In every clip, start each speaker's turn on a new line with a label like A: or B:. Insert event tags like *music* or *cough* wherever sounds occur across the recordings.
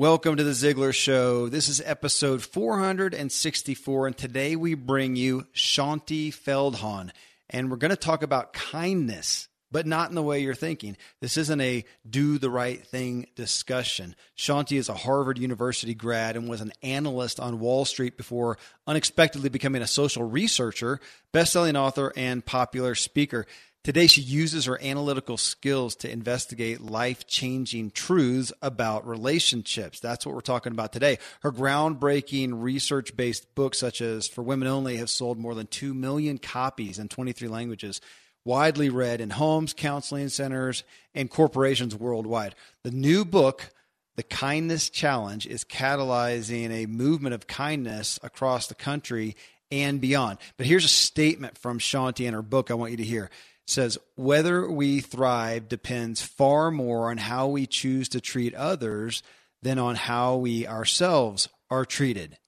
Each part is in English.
A: Welcome to the Ziglar Show. This is episode 464, and today we bring you Shaunti Feldhahn, and we're going to talk about kindness, but not in the way you're thinking. This isn't a do the right thing discussion. Shaunti is a Harvard University grad and was an analyst on Wall Street before unexpectedly becoming a social researcher, best-selling author, and popular speaker. Today, she uses her analytical skills to investigate life changing truths about relationships. That's what we're talking about today. Her groundbreaking research based books, such as For Women Only, have sold more than 2 million copies in 23 languages, widely read in homes, counseling centers, and corporations worldwide. The new book, The Kindness Challenge, is catalyzing a movement of kindness across the country and beyond. But here's a statement from Shaunti in her book I want you to hear says whether we thrive depends far more on how we choose to treat others than on how we ourselves are treated.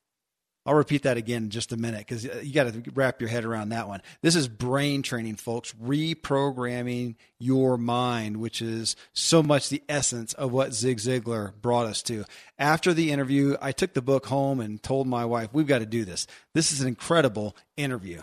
A: I'll repeat that again in just a minute because uh, you got to wrap your head around that one. This is brain training, folks, reprogramming your mind, which is so much the essence of what Zig Ziglar brought us to. After the interview, I took the book home and told my wife, we've got to do this. This is an incredible interview.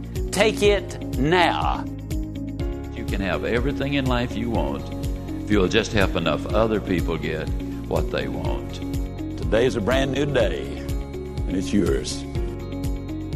B: Take it now. You can have everything in life you want if you'll just help enough other people get what they want. Today's a brand new day, and it's yours.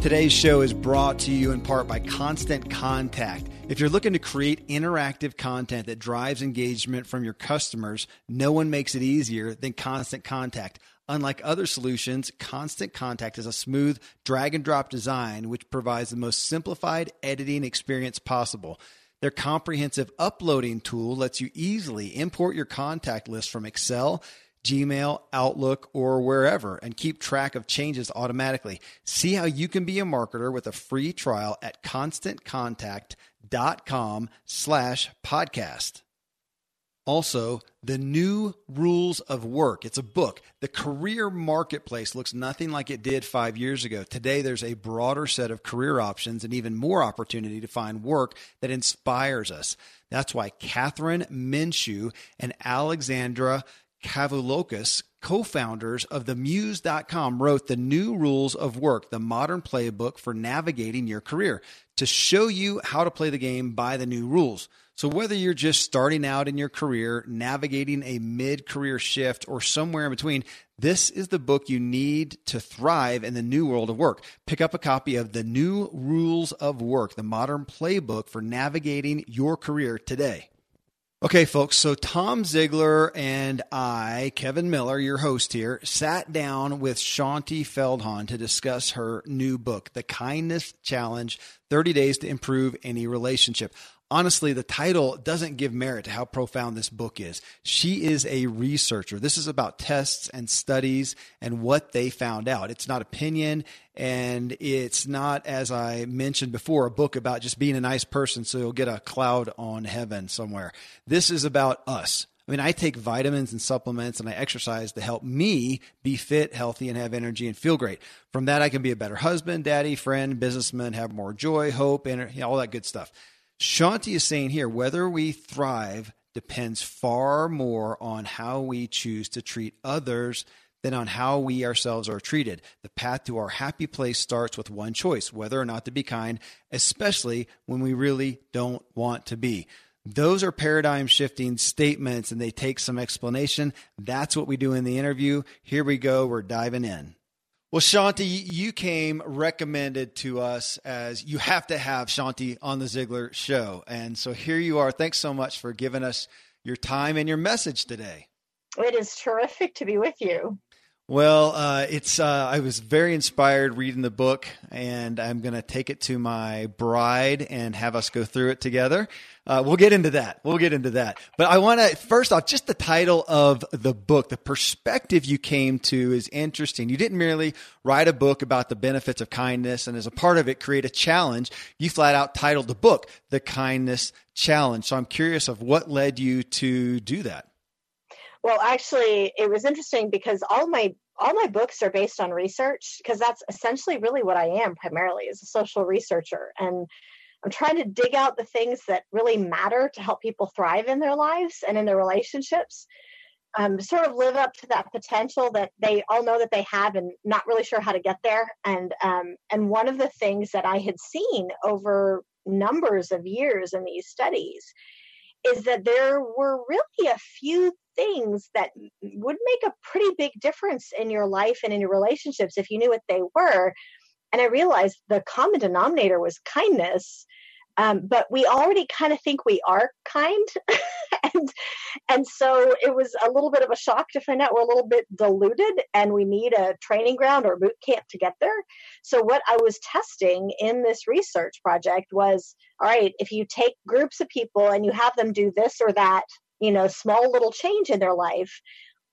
A: Today's show is brought to you in part by Constant Contact. If you're looking to create interactive content that drives engagement from your customers, no one makes it easier than Constant Contact. Unlike other solutions, Constant Contact is a smooth drag and drop design which provides the most simplified editing experience possible. Their comprehensive uploading tool lets you easily import your contact list from Excel Gmail, Outlook, or wherever and keep track of changes automatically. See how you can be a marketer with a free trial at constantcontact.com slash podcast. Also, The New Rules of Work. It's a book. The career marketplace looks nothing like it did five years ago. Today, there's a broader set of career options and even more opportunity to find work that inspires us. That's why Kathryn Minshew and Alexandra Cavoulacos, co founders of themuse.com, wrote The New Rules of Work, the modern playbook for navigating your career, to show you how to play the game by the new rules. So, whether you're just starting out in your career, navigating a mid career shift, or somewhere in between, this is the book you need to thrive in the new world of work. Pick up a copy of The New Rules of Work, the modern playbook for navigating your career today. Okay, folks, so Tom Ziglar and I, Kevin Miller, your host here, sat down with Shaunti Feldhahn to discuss her new book, The Kindness Challenge 30 Days to Improve Any Relationship. Honestly, the title doesn't give merit to how profound this book is. She is a researcher. This is about tests and studies and what they found out. It's not opinion and it's not, as I mentioned before, a book about just being a nice person so you'll get a cloud on heaven somewhere. This is about us. I mean, I take vitamins and supplements and I exercise to help me be fit, healthy, and have energy and feel great. From that, I can be a better husband, daddy, friend, businessman, have more joy, hope, and all that good stuff. Shaunti is saying here whether we thrive depends far more on how we choose to treat others than on how we ourselves are treated. The path to our happy place starts with one choice whether or not to be kind, especially when we really don't want to be. Those are paradigm shifting statements and they take some explanation. That's what we do in the interview. Here we go. We're diving in. Well, Shaunti, you came recommended to us as you have to have Shaunti on the Ziglar show. And so here you are. Thanks so much for giving us your time and your message today.
C: It is terrific to be with you.
A: Well, uh, it's uh, I was very inspired reading the book, and I'm going to take it to my bride and have us go through it together. Uh, we'll get into that. We'll get into that. But I want to first off, just the title of the book, the perspective you came to is interesting. You didn't merely write a book about the benefits of kindness, and as a part of it, create a challenge. You flat out titled the book "The Kindness Challenge." So I'm curious of what led you to do that.
C: Well, actually, it was interesting because all my all my books are based on research because that's essentially really what I am primarily as a social researcher and I'm trying to dig out the things that really matter to help people thrive in their lives and in their relationships. Um, sort of live up to that potential that they all know that they have and not really sure how to get there. And um, and one of the things that I had seen over numbers of years in these studies is that there were really a few things that would make a pretty big difference in your life and in your relationships if you knew what they were. And I realized the common denominator was kindness. Um, but we already kind of think we are kind *laughs* and and so it was a little bit of a shock to find out we're a little bit diluted and we need a training ground or boot camp to get there. So what i was testing in this research project was all right if you take groups of people and you have them do this or that you know small little change in their life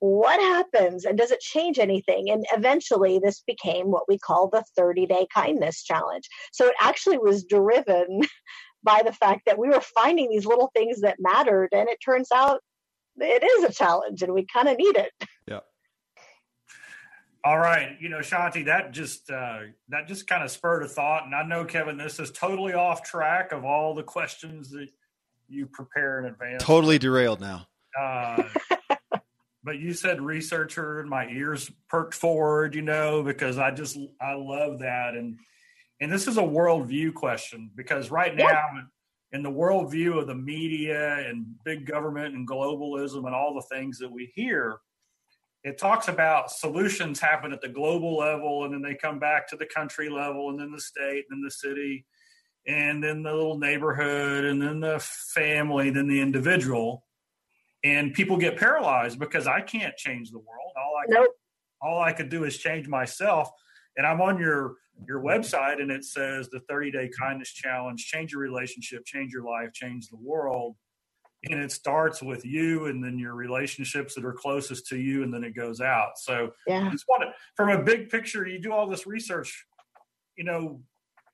C: what happens? And does it change anything? And eventually this became what we call the 30 day kindness challenge. So it actually was driven *laughs* by the fact that we were finding these little things that mattered and it turns out it is a challenge and we kind of need it
A: yeah
D: all right you know Shaunti, that just uh, that just kind of spurred a thought and i know kevin this is totally off track of all the questions that you prepare in advance.
A: Totally derailed now.
D: Uh, *laughs* but you said researcher, and my ears perked forward. You know, because I just I love that, and and this is a worldview question because right now. Yeah. In the worldview of the media and big government and globalism and all the things that we hear, it talks about solutions happen at the global level and then they come back to the country level and then the state and then the city and then the little neighborhood and then the family and then the individual and people get paralyzed because i can't change the world all i nope. all i could do is change myself and i'm on your your website and it says the 30 day kindness challenge change your relationship change your life change the world and it starts with you and then your relationships that are closest to you and then it goes out so yeah. just want to, from a big picture you do all this research you know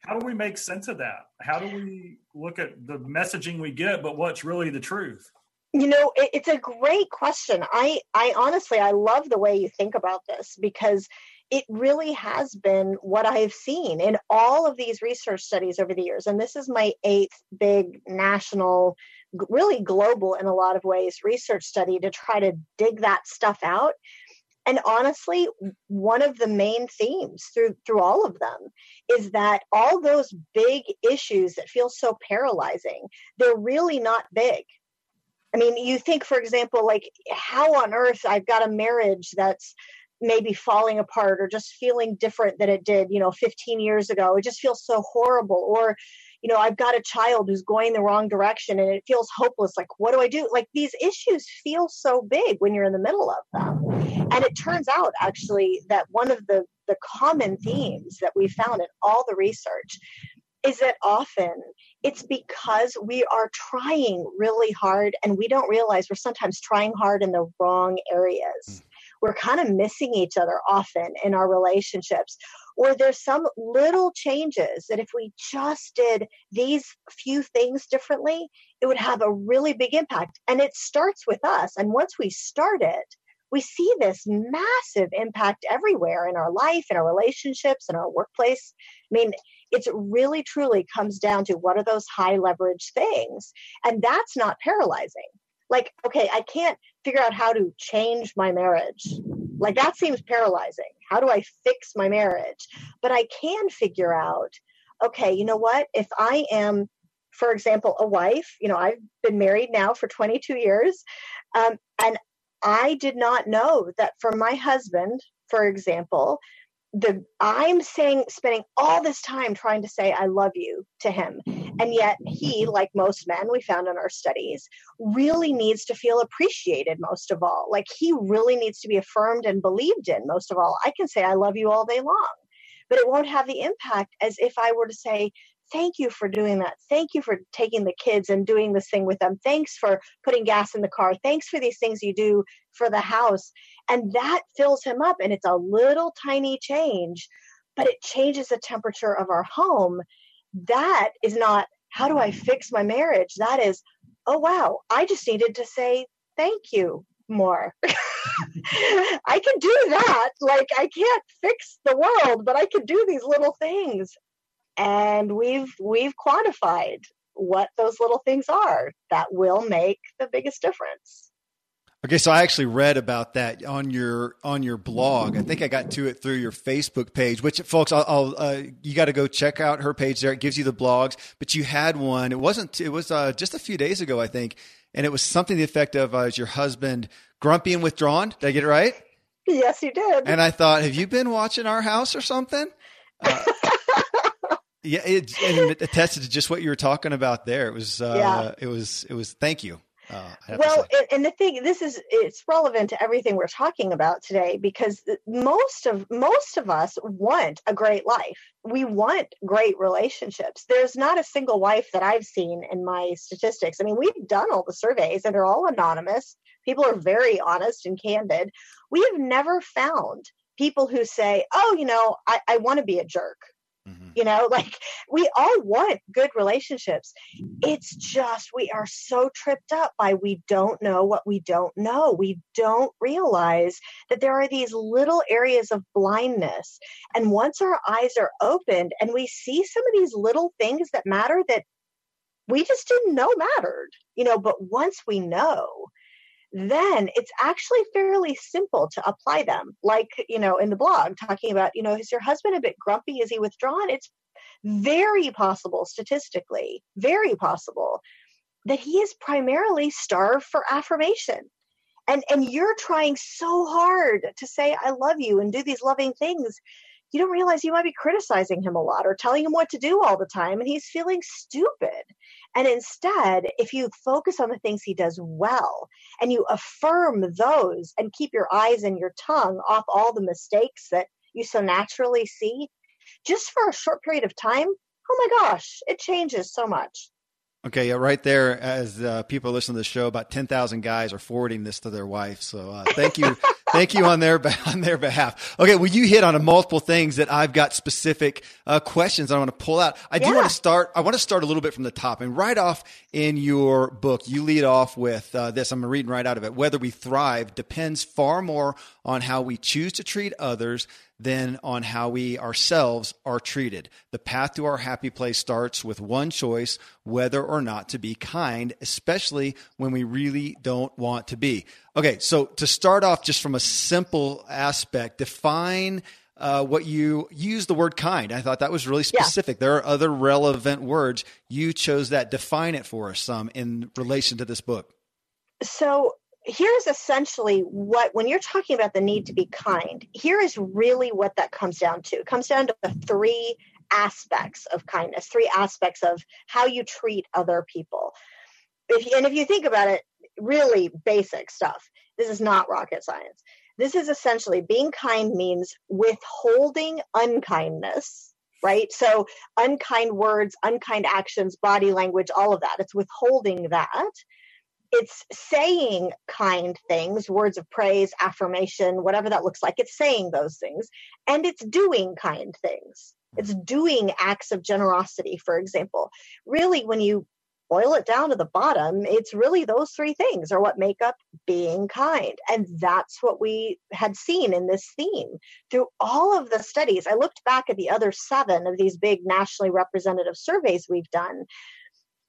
D: how do we make sense of that? How do we look at the messaging we get, but what's really the truth?
C: You know, it, it's a great question. I, I honestly, I love the way you think about this because it really has been what I've seen in all of these research studies over the years. And this is my eighth big national, really global in a lot of ways, research study to try to dig that stuff out and honestly one of the main themes through through all of them is that all those big issues that feel so paralyzing they're really not big i mean you think for example like how on earth i've got a marriage that's maybe falling apart or just feeling different than it did you know 15 years ago it just feels so horrible or you know, I've got a child who's going the wrong direction and it feels hopeless. Like, what do I do? Like, these issues feel so big when you're in the middle of them. And it turns out actually that one of the, the common themes that we found in all the research is that often it's because we are trying really hard and we don't realize we're sometimes trying hard in the wrong areas. We're kind of missing each other often in our relationships. Or there's some little changes that if we just did these few things differently, it would have a really big impact. And it starts with us. And once we start it, we see this massive impact everywhere in our life, in our relationships, in our workplace. I mean, it's really truly comes down to what are those high leverage things? And that's not paralyzing. Like, okay, I can't figure out how to change my marriage. Like, that seems paralyzing. How do I fix my marriage? But I can figure out, okay, you know what? If I am, for example, a wife, you know, I've been married now for 22 years, um, and I did not know that for my husband, for example, the I'm saying spending all this time trying to say I love you to him. And yet he, like most men we found in our studies, really needs to feel appreciated most of all. Like he really needs to be affirmed and believed in most of all. I can say I love you all day long, but it won't have the impact as if I were to say, thank you for doing that. Thank you for taking the kids and doing this thing with them. Thanks for putting gas in the car. Thanks for these things you do for the house. And that fills him up. And it's a little tiny change, but it changes the temperature of our home. That is not, how do I fix my marriage? That is, oh, wow, I just needed to say thank you more. *laughs* I can do that. Like, I can't fix the world, but I can do these little things and we've we've quantified what those little things are that will make the biggest difference.
A: Okay so i actually read about that on your on your blog. I think i got to it through your facebook page which folks i'll, I'll uh, you got to go check out her page there. It gives you the blogs but you had one. It wasn't it was uh, just a few days ago i think and it was something to the effect of uh, is your husband grumpy and withdrawn? Did i get it right?
C: Yes you did.
A: And i thought have you been watching our house or something *laughs* yeah, it, and it attested to just what you were talking about there. It was, uh, yeah. it was, it was. Thank you.
C: Uh, well, and the thing, this is it's relevant to everything we're talking about today because most of most of us want a great life. We want great relationships. There's not a single wife that I've seen in my statistics. I mean, we've done all the surveys and they're all anonymous. People are very honest and candid. We have never found people who say, "Oh, you know, I, I want to be a jerk." Mm-hmm. You know, *laughs* like we all want good relationships. It's just we are so tripped up by we don't know what we don't know. We don't realize that there are these little areas of blindness. And once our eyes are opened and we see some of these little things that matter that we just didn't know mattered, you know, but once we know, then it's actually fairly simple to apply them. Like, you know, in the blog, talking about, you know, is your husband a bit grumpy? Is he withdrawn? It's very possible statistically, very possible that he is primarily starved for affirmation. And, and you're trying so hard to say, I love you and do these loving things you don't realize you might be criticizing him a lot or telling him what to do all the time and he's feeling stupid. And instead, if you focus on the things he does well and you affirm those and keep your eyes and your tongue off all the mistakes that you so naturally see, just for a short period of time, oh my gosh, it changes so much.
A: Okay, yeah, right there. As uh, people listen to the show, about ten thousand guys are forwarding this to their wife. So uh, thank you, *laughs* thank you on their on their behalf. Okay, well, you hit on a multiple things that I've got specific uh, questions I want to pull out. I do want to start. I want to start a little bit from the top and right off in your book, you lead off with uh, this. I'm reading right out of it. Whether we thrive depends far more on how we choose to treat others than on how we ourselves are treated. The path to our happy place starts with one choice whether or not to be kind, especially when we really don't want to be. Okay, so to start off just from a simple aspect, define uh, what you use the word kind. I thought that was really specific. Yeah. There are other relevant words. You chose that. Define it for us some in relation to this book.
C: So here's essentially what when you're talking about the need to be kind here is really what that comes down to it comes down to the three aspects of kindness three aspects of how you treat other people if, and if you think about it really basic stuff this is not rocket science this is essentially being kind means withholding unkindness right? So unkind words, unkind actions, body language, all of that. It's withholding that. It's saying kind things, words of praise, affirmation, whatever that looks like. It's saying those things. And it's doing kind things. It's doing acts of generosity, for example. Really, when you boil it down to the bottom, it's really those three things are what make up being kind. And that's what we had seen in this theme through all of the studies. I looked back at the other seven of these big nationally representative surveys we've done.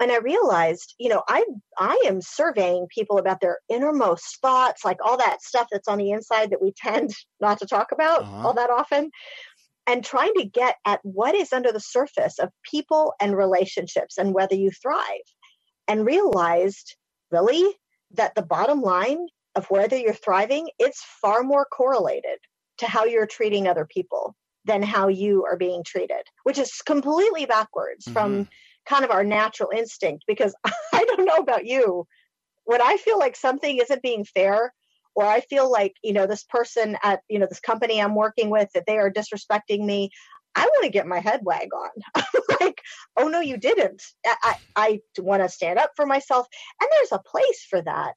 C: And I realized, you know, I I am surveying people about their innermost thoughts, like all that stuff that's on the inside that we *laughs* tend not to talk about uh-huh. all that often and trying to get at what is under the surface of people and relationships and whether you thrive and realized really that the bottom line of whether you're thriving it's far more correlated to how you're treating other people than how you are being treated which is completely backwards mm-hmm. from kind of our natural instinct because *laughs* i don't know about you when i feel like something isn't being fair or I feel like, you know, this person at, you know, this company I'm working with that they are disrespecting me, I want to get my head wag on. *laughs* like, oh no, you didn't. I, I, I want to stand up for myself. And there's a place for that.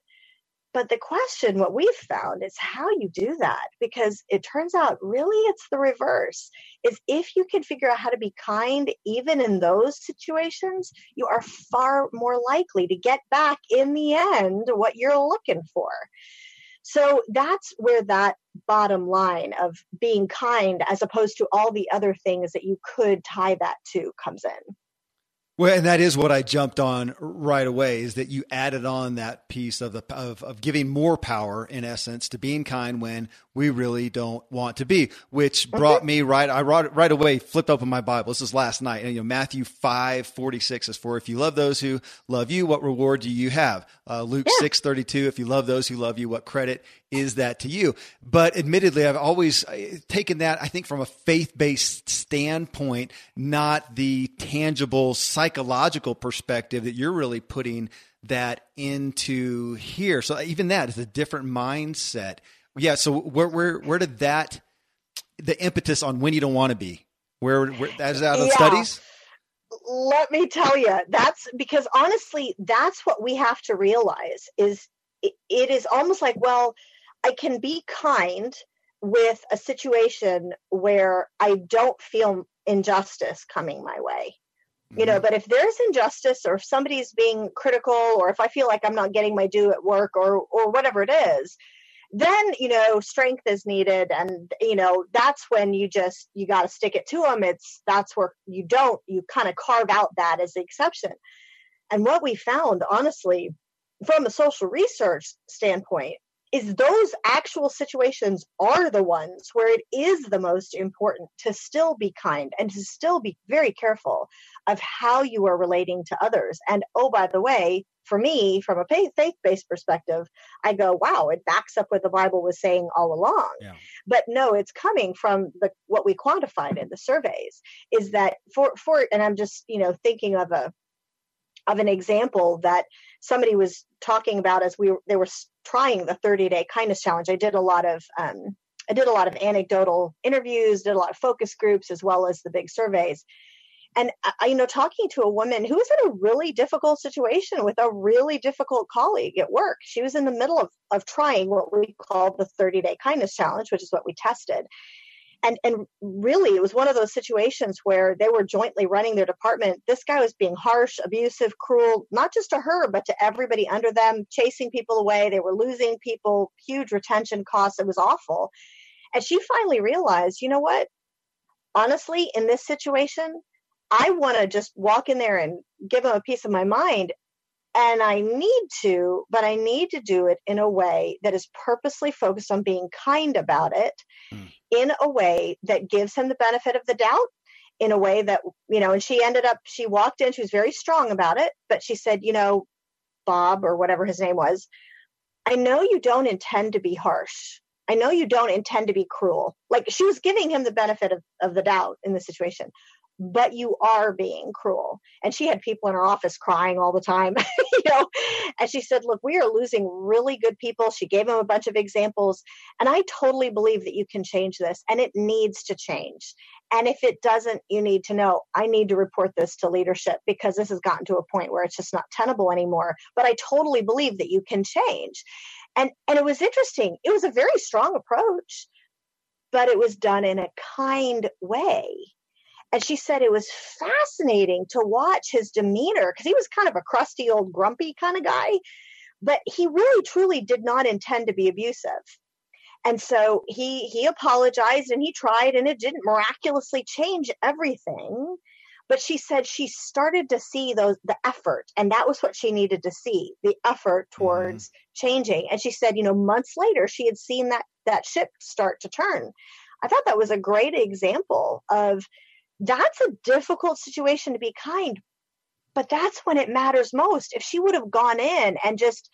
C: But the question, what we've found is how you do that, because it turns out really it's the reverse. Is if you can figure out how to be kind, even in those situations, you are far more likely to get back in the end what you're looking for. So that's where that bottom line of being kind as opposed to all the other things that you could tie that to comes in.
A: Well, and that is what I jumped on right away is that you added on that piece of the of, of giving more power in essence to being kind when we really don't want to be, which brought me right. I right, right away flipped open my Bible. This is last night, and you know Matthew five forty six is for if you love those who love you, what reward do you have? Uh, Luke yeah. six thirty two, if you love those who love you, what credit is that to you? But admittedly, I've always uh, taken that I think from a faith based standpoint, not the tangible psychological perspective that you're really putting that into here. So even that is a different mindset yeah. So where where where did that the impetus on when you don't want to be? Where, where that out of yeah. studies?
C: Let me tell you, that's because honestly, that's what we have to realize is it, it is almost like, well, I can be kind with a situation where I don't feel injustice coming my way you know mm-hmm. but if there's injustice or if somebody's being critical or if i feel like i'm not getting my due at work or or whatever it is then you know strength is needed and you know that's when you just you got to stick it to them it's that's where you don't you kind of carve out that as the exception and what we found honestly from a social research standpoint is those actual situations are the ones where it is the most important to still be kind and to still be very careful of how you are relating to others. And oh, by the way, for me, from a faith based perspective, I go, wow, it backs up what the Bible was saying all along. Yeah. But no, it's coming from the what we quantified in the surveys is that for for and I'm just, you know, thinking of a of an example that somebody was talking about as we they were trying the 30 day kindness challenge. I did a lot of um, I did a lot of anecdotal interviews, did a lot of focus groups as well as the big surveys. And I, you know, talking to a woman who was in a really difficult situation with a really difficult colleague at work. She was in the middle of, of trying what we call the 30 day kindness challenge, which is what we tested. And and really it was one of those situations where they were jointly running their department. This guy was being harsh abusive cruel not just to her but to everybody under them chasing people away. They were losing people huge retention costs. It was awful. And she finally realized you know what? Honestly in this situation i want to just walk in there and give them a piece of my mind and I need to, but I need to do it in a way that is purposely focused on being kind about it, mm. in a way that gives him the benefit of the doubt, in a way that, you know, and she ended up, she walked in, she was very strong about it, but she said, you know, Bob or whatever his name was, I know you don't intend to be harsh. I know you don't intend to be cruel. Like she was giving him the benefit of, of the doubt in the situation. But you are being cruel. And she had people in her office crying all the time, *laughs* you know. And she said, Look, we are losing really good people. She gave them a bunch of examples. And I totally believe that you can change this and it needs to change. And if it doesn't, you need to know I need to report this to leadership because this has gotten to a point where it's just not tenable anymore. But I totally believe that you can change. And and it was interesting. It was a very strong approach, but it was done in a kind way and she said it was fascinating to watch his demeanor because he was kind of a crusty old grumpy kind of guy, but he really truly did not intend to be abusive. And so he he apologized and he tried and it didn't miraculously change everything. But she said she started to see those the effort, and that was what she needed to see, the effort mm-hmm. towards mm-hmm. changing. And she said, you know, months later she had seen that that ship start to turn. I thought that was a great example of that's a difficult situation to be kind but that's when it matters most. If she would have gone in and just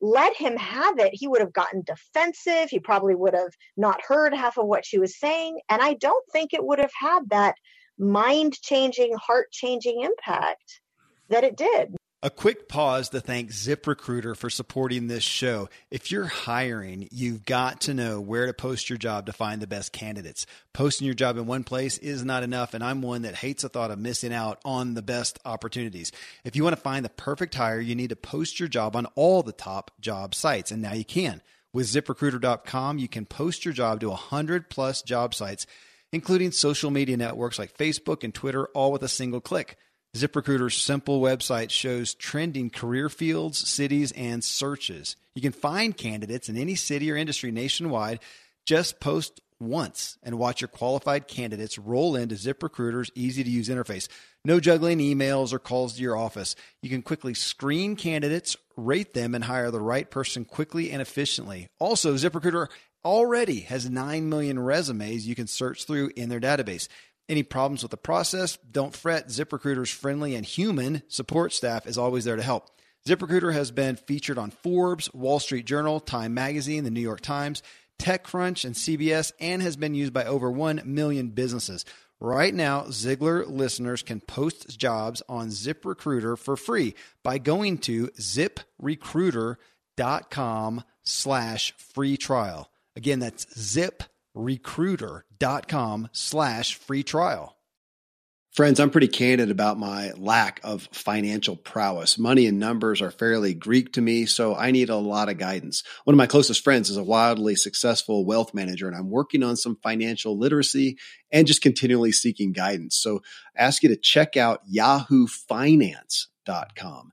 C: let him have it he would have gotten defensive. He probably would have not heard half of what she was saying. And i don't think it would have had that mind changing heart changing impact that it did
A: a quick pause to thank ZipRecruiter for supporting this show. If you're hiring, you've got to know where to post your job to find the best candidates. Posting your job in one place is not enough, and I'm one that hates the thought of missing out on the best opportunities. If you want to find the perfect hire, you need to post your job on all the top job sites, and now you can. With ziprecruiter.com, you can post your job to 100 plus job sites, including social media networks like Facebook and Twitter, all with a single click. ZipRecruiter's simple website shows trending career fields, cities, and searches. You can find candidates in any city or industry nationwide. Just post once and watch your qualified candidates roll into ZipRecruiter's easy to use interface. No juggling emails or calls to your office. You can quickly screen candidates, rate them, and hire the right person quickly and efficiently. Also, ZipRecruiter already has 9 million resumes you can search through in their database. Any problems with the process? Don't fret. ZipRecruiter's friendly and human support staff is always there to help. ZipRecruiter has been featured on Forbes, Wall Street Journal, Time Magazine, the New York Times, TechCrunch, and CBS, and has been used by over 1 million businesses. Right now, Ziglar listeners can post jobs on ZipRecruiter for free by going to ziprecruiter.com slash free trial. Again, that's zip recruiter.com slash free trial.
E: Friends, I'm pretty candid about my lack of financial prowess. Money and numbers are fairly Greek to me, so I need a lot of guidance. One of my closest friends is a wildly successful wealth manager, and I'm working on some financial literacy and just continually seeking guidance. So I ask you to check out yahoofinance.com.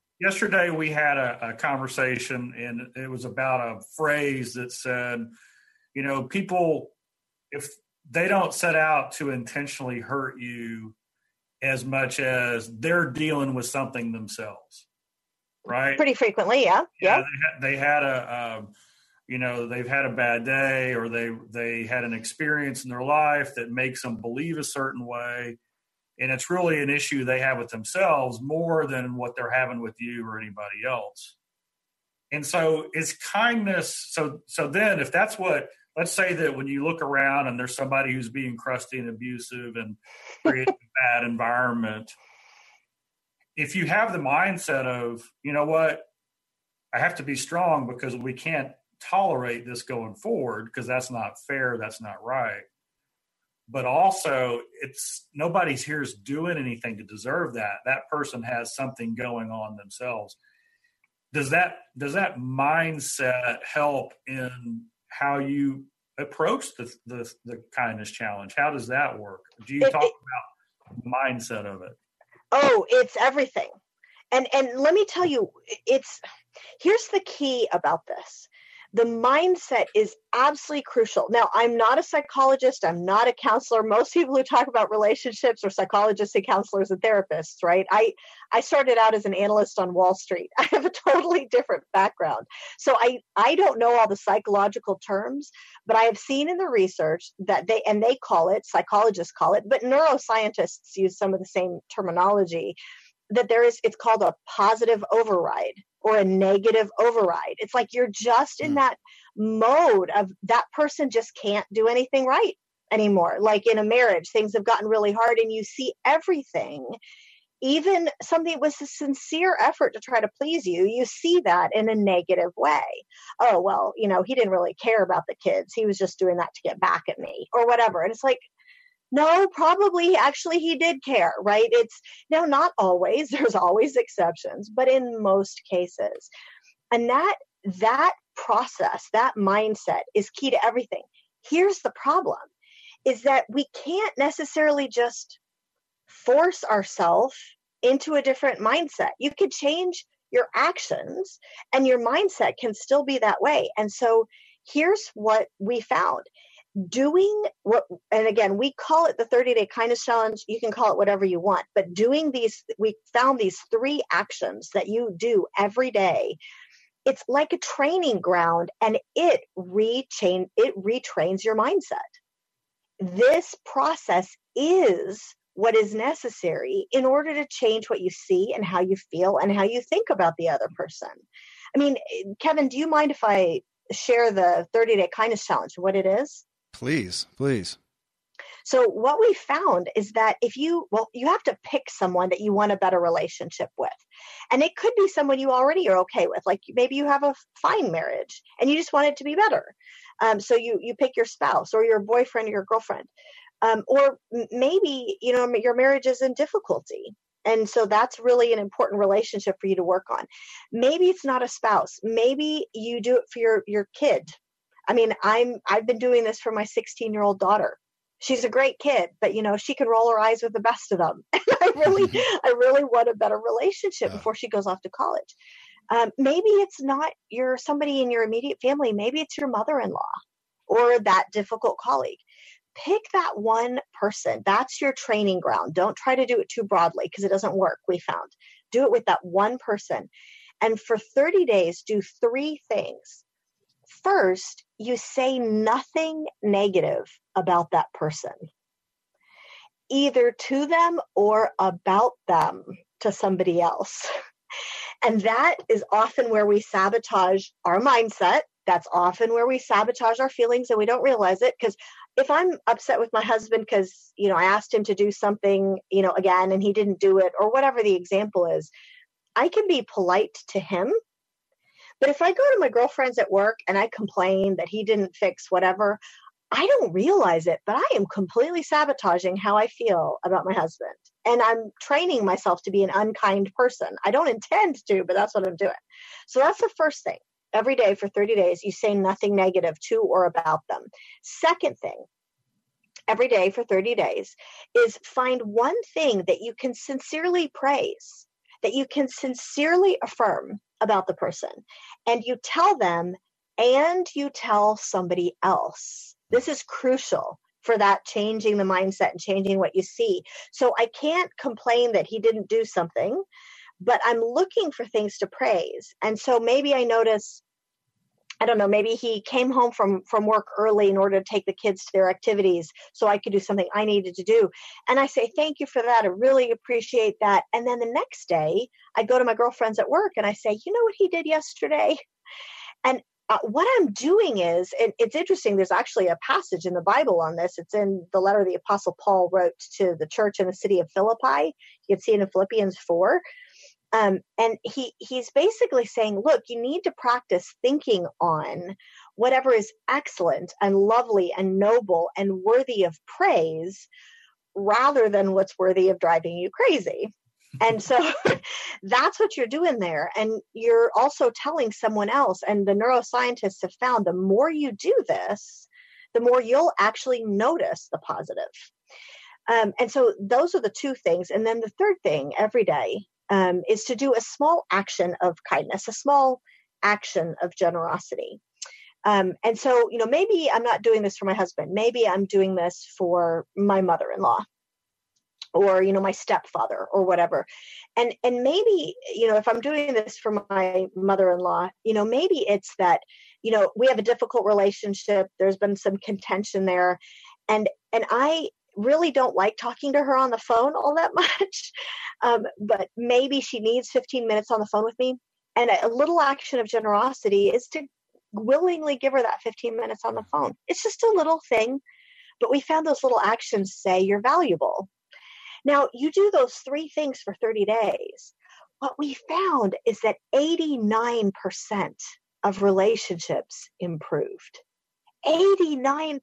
D: yesterday we had a, a, conversation and it was about a phrase that said you know people if they don't set out to intentionally hurt you as much as they're dealing with something themselves right
C: pretty frequently yeah yeah,
D: yeah. They, had, they had a um, you know they've had a bad day or they they had an experience in their life that makes them believe a certain way and it's really an issue they have with themselves more than what they're having with you or anybody else. And so is kindness. So so then if that's what let's say that when you look around and there's somebody who's being crusty and abusive and creating a bad environment if you have the mindset of you know what i have to be strong because we can't tolerate this going forward because that's not fair that's not right but also it's nobody's here is doing anything to deserve that. That person has something going on themselves. Does that does that mindset help in how you approach the the, the kindness challenge? How does that work? Do you it, talk it, about the mindset of it?
C: Oh it's everything. And and let me tell you it's here's the key about this the mindset is absolutely crucial. Now, I'm not a psychologist, I'm not a counselor. Most people who talk about relationships are psychologists and counselors and therapists, right? I I started out as an analyst on Wall Street. *laughs* I have a totally different background. So I I don't know all the psychological terms, but I have seen in the research that they and they call it psychologists call it, but neuroscientists use some of the same terminology that there is it's called a positive override or a negative override. It's like you're just in hmm. that mode of that person just can't do anything right anymore. Like in a marriage, things have gotten really hard and you see everything, even something with a sincere effort to try to please you, you see that in a negative way. Oh, well, you know, he didn't really care about the kids. He was just doing that to get back at me or whatever. And it's like, no, probably actually he did care, right? It's now not always, *laughs* there's always exceptions, but in most cases. And that that process, that mindset is key to everything. Here's the problem is that we can't necessarily just force ourselves into a different mindset. You could change your actions and your mindset can still be that way. And so here's what we found doing what and again we call it the 30 day kindness challenge. You can call it whatever you want but doing these we found these three actions that you do every day. It's like a training ground and it retrain it retrains your mindset. This process is what is necessary in order to change what you see and how you feel and how you think about the other person. I mean kevin do you mind if i share the 30 day kindness challenge what it is
A: Please, please.
C: So what we found is that if you well you have to pick someone that you want a better relationship with. And it could be someone you already are okay with. Like maybe you have a fine marriage and you just want it to be better. Um, so you you pick your spouse or your boyfriend or your girlfriend. Um, or maybe you know your marriage is in difficulty and so that's really an important relationship for you to work on maybe it's not a spouse maybe you do it for your your kid i mean i'm i've been doing this for my 16 year old daughter she's a great kid but you know she can roll her eyes with the best of them *laughs* and i really *laughs* i really want a better relationship yeah. before she goes off to college um, maybe it's not your somebody in your immediate family maybe it's your mother-in-law or that difficult colleague pick that one person. That's your training ground. Don't try to do it too broadly because it doesn't work, we found. Do it with that one person. And for 30 days, do three things. First, you say nothing negative about that person, either to them or about them to somebody else. *laughs* And that is often where we sabotage our mindset. That's often where we sabotage our feelings and we don't realize it because if I'm upset with my husband because, you know, I asked him to do something, you know, again and he didn't do it or whatever the example is, I can be polite to him. But if I go to my girlfriends at work and I complain that he didn't fix whatever, I don't realize it, but I am completely sabotaging how I feel about my husband. And I'm training myself to be an unkind person. I don't intend to, but that's what I'm doing. So that's the first thing every day for 30 days, you say nothing negative to or about them. Second thing, every day for 30 days is find one thing that you can sincerely praise, that you can sincerely affirm about the person. And you tell them and you tell somebody else. This is crucial for that changing the mindset and changing what you see. So I can't complain that he didn't do something but I'm looking for things to praise. And so maybe I notice I don't know, maybe he came home from from work early in order to take the kids to their activities so I could do something I needed to do. And I say, "Thank you for that. I really appreciate that." And then the next day, I go to my girlfriends at work and I say, "You know what he did yesterday?" And uh, what I'm doing is, and it's interesting, there's actually a passage in the Bible on this. It's in the letter the Apostle Paul wrote to the church in the city of Philippi. You can see it in Philippians 4. Um, and he he's basically saying, look, you need to practice thinking on whatever is excellent and lovely and noble and worthy of praise rather than what's worthy of driving you crazy. and so *laughs* *laughs* that's what you're doing there. And you're also telling someone else, and the neuroscientists have found the more you do this, the more you'll actually notice the positive. Um, and so those are the two things. And then the third thing every day um, is to do a small action of kindness, a small action of generosity. Um, and so, you know, maybe I'm not doing this for my husband. Maybe I'm doing this for my mother-in-law or you know my stepfather or whatever and and maybe you know if i'm doing this for my mother-in-law you know maybe it's that you know we have a difficult relationship there's been some contention there and and i really don't like talking to her on the phone all that *laughs* much. Um, but maybe she needs 15 minutes on the phone with me. And a, little action of generosity is to willingly give her that 15 minutes on the phone. It's just a little thing, but we found those little actions say you're valuable. Now, you do those three things for 30 days. What we found is that 89% of relationships improved. 89%.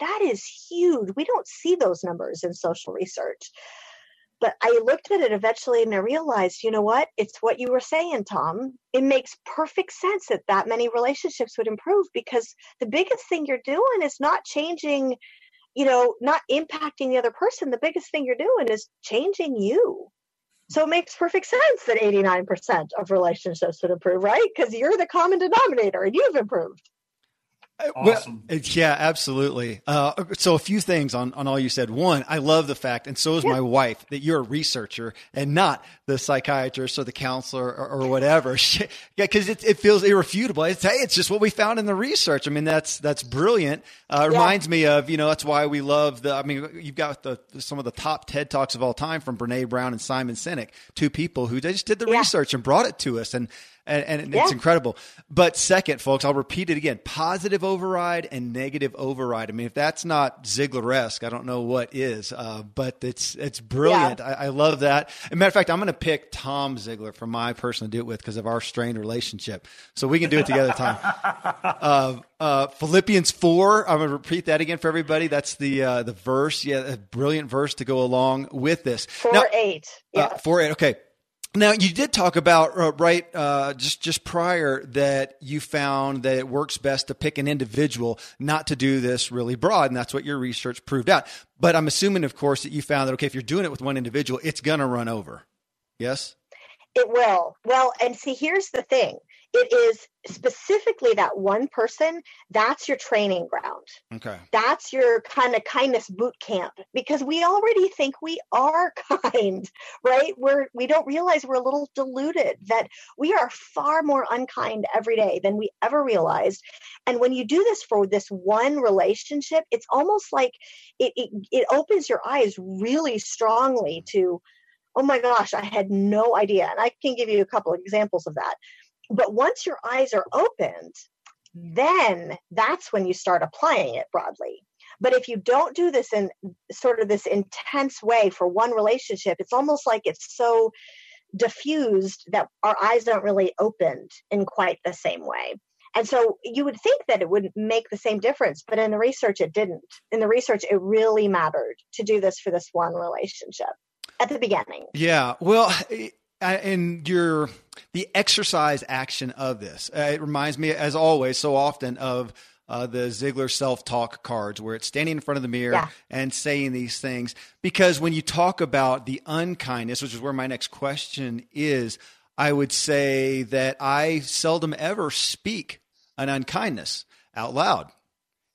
C: That is huge. We don't see those numbers in social research. But I looked at it eventually and I realized, you know what? It's what you were saying, Tom. It makes perfect sense that that many relationships would improve because the biggest thing you're doing is not changing, you know, not impacting the other person. The biggest thing you're doing is changing you. So it makes perfect sense that 89% of relationships would improve, right? Because you're the common denominator and you've improved.
D: Awesome.
A: Well, yeah, absolutely. Uh, so a few things on, on all you said. One, I love the fact, and so is yeah. my wife, that you're a researcher and not the psychiatrist or the counselor or, or whatever. *laughs* yeah, because it, it feels irrefutable. It's, hey, it's just what we found in the research. I mean, that's that's brilliant. Uh, it yeah. reminds me of you know that's why we love the. I mean, you've got the some of the top TED talks of all time from Brene Brown and Simon Sinek, two people who just did the research and brought it to us and and, and
C: Yeah.
A: it's incredible. But second, folks, I'll repeat it again: positive override and negative override. I mean, if that's not Ziglar-esque, I don't know what is. Uh, but it's it's brilliant. I, I love that. As a matter of fact, I'm going to pick Tom Ziglar for my person to do it with because of our strained relationship. So we can do it together, Tom. *laughs* uh, uh, Philippians four. I'm going to repeat that again for everybody. That's the uh, the verse. Yeah, a brilliant verse to go along with this.
C: Four
A: Now-
C: eight. Yeah.
A: uh, four eight. Okay. Now you did talk about uh, right uh, just just prior that you found that it works best to pick an individual, not to do this really broad, and that's what your research proved out. But I'm assuming, of course, that you found that okay, if you're doing it with one individual, it's gonna run over. Yes.
C: It will. Well, and see, here's the thing. It is specifically that one person, that's your training ground.
A: Okay.
C: That's your kind of kindness boot camp because we already think we are *laughs* kind, right? We're we don't realize we're a little deluded that we are far more unkind every day than we ever realized. And when you do this for this one relationship, it's almost like it it, it opens your eyes really strongly to oh my gosh, I had no idea. And I can give you a couple of examples of that. But once your eyes are opened, then that's when you start applying it broadly. But if you don't do this in sort of this intense way for one relationship, it's almost like it's so diffused that our eyes don't really opened in quite the same way. And so you would think that it would make the same difference, but in the research, it didn't. In the research, it really mattered to do this for this one relationship at the beginning.
A: Yeah. Well, and your the exercise action of this, uh, it reminds me, as always, so often of uh, the Ziglar self talk cards, where it's standing in front of the mirror
C: Yeah.
A: and saying these things. Because when you talk about the unkindness, which is where my next question is, I would say that I seldom ever speak an unkindness out loud.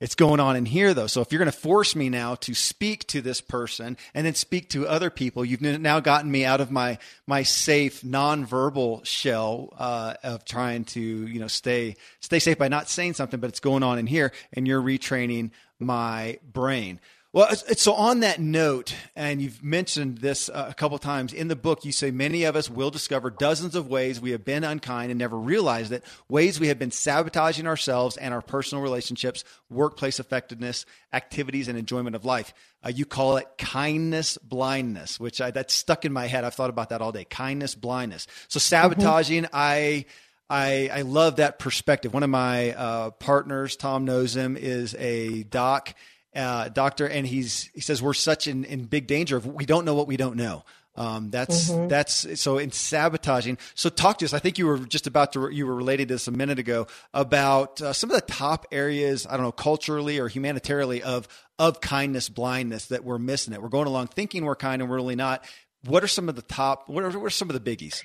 A: It's going on in here though. So if you're going to force me now to speak to this person and then speak to other people, you've now gotten me out of my my safe nonverbal shell uh, of trying to you know stay stay safe by not saying something, but it's going on in here, and you're retraining my brain. Well, it's, it's, so on that note, and you've mentioned this uh, a couple times in the book, you say many of us will discover dozens of ways we have been unkind and never realized it, ways we have been sabotaging ourselves and our personal relationships, workplace effectiveness, activities, and enjoyment of life. Uh, you call it kindness blindness, which I, that's stuck in my head. I've thought about that all day. Kindness blindness. So sabotaging, I. I, I love that perspective. One of my uh, partners, Tom knows him, is a doc uh, doctor, and he's he says we're such in, in big danger of we don't know what we don't know. Um, that's that's so in sabotaging. So talk to us. I think you were just about to you were related to this a minute ago about uh, some of the top areas. I don't know culturally or humanitarily of of kindness blindness that we're missing it. We're going along thinking we're kind and we're really not. What are some of the top? What are, what are some of the biggies?